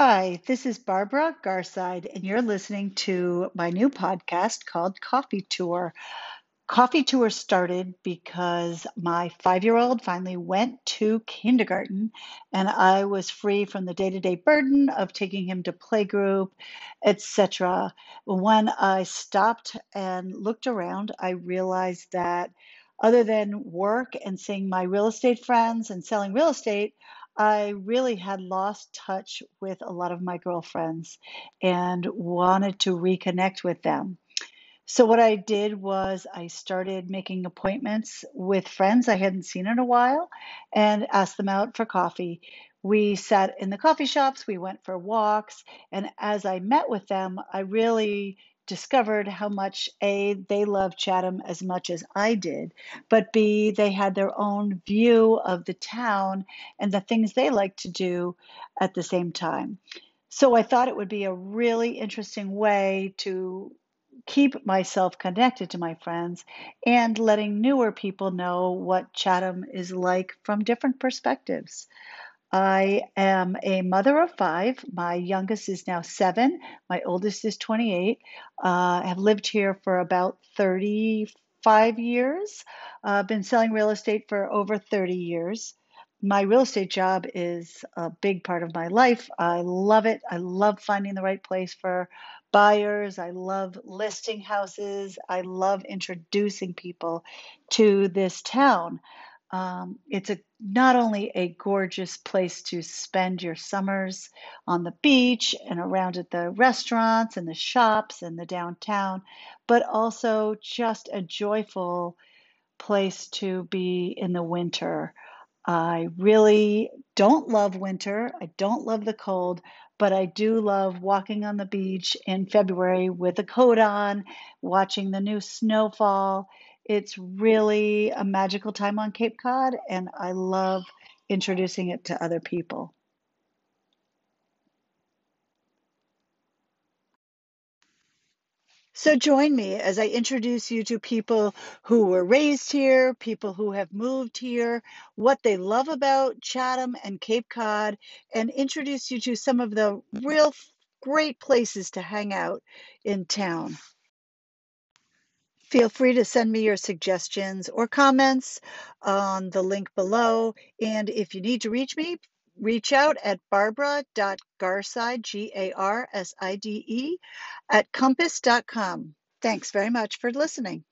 Hi, this is Barbara Garside, and you're listening to my new podcast called Coffee Tour. Coffee Tour started because my five year old finally went to kindergarten, and I was free from the day to day burden of taking him to playgroup, etc. When I stopped and looked around, I realized that other than work and seeing my real estate friends and selling real estate, I really had lost touch with a lot of my girlfriends and wanted to reconnect with them. So, what I did was I started making appointments with friends I hadn't seen in a while and asked them out for coffee. We sat in the coffee shops, we went for walks, and as I met with them, I really discovered how much A, they loved Chatham as much as I did, but B, they had their own view of the town and the things they like to do at the same time. So I thought it would be a really interesting way to keep myself connected to my friends and letting newer people know what Chatham is like from different perspectives. I am a mother of five. My youngest is now seven. My oldest is 28. Uh, I have lived here for about 35 years. I've uh, been selling real estate for over 30 years. My real estate job is a big part of my life. I love it. I love finding the right place for buyers. I love listing houses. I love introducing people to this town. Um, it's a not only a gorgeous place to spend your summers on the beach and around at the restaurants and the shops and the downtown, but also just a joyful place to be in the winter. I really don't love winter. I don't love the cold, but I do love walking on the beach in February with a coat on, watching the new snowfall. It's really a magical time on Cape Cod, and I love introducing it to other people. So join me as I introduce you to people who were raised here, people who have moved here, what they love about Chatham and Cape Cod, and introduce you to some of the real great places to hang out in town. Feel free to send me your suggestions or comments on the link below. And if you need to reach me, reach out at barbara.garside, G A R S I D E, at compass.com. Thanks very much for listening.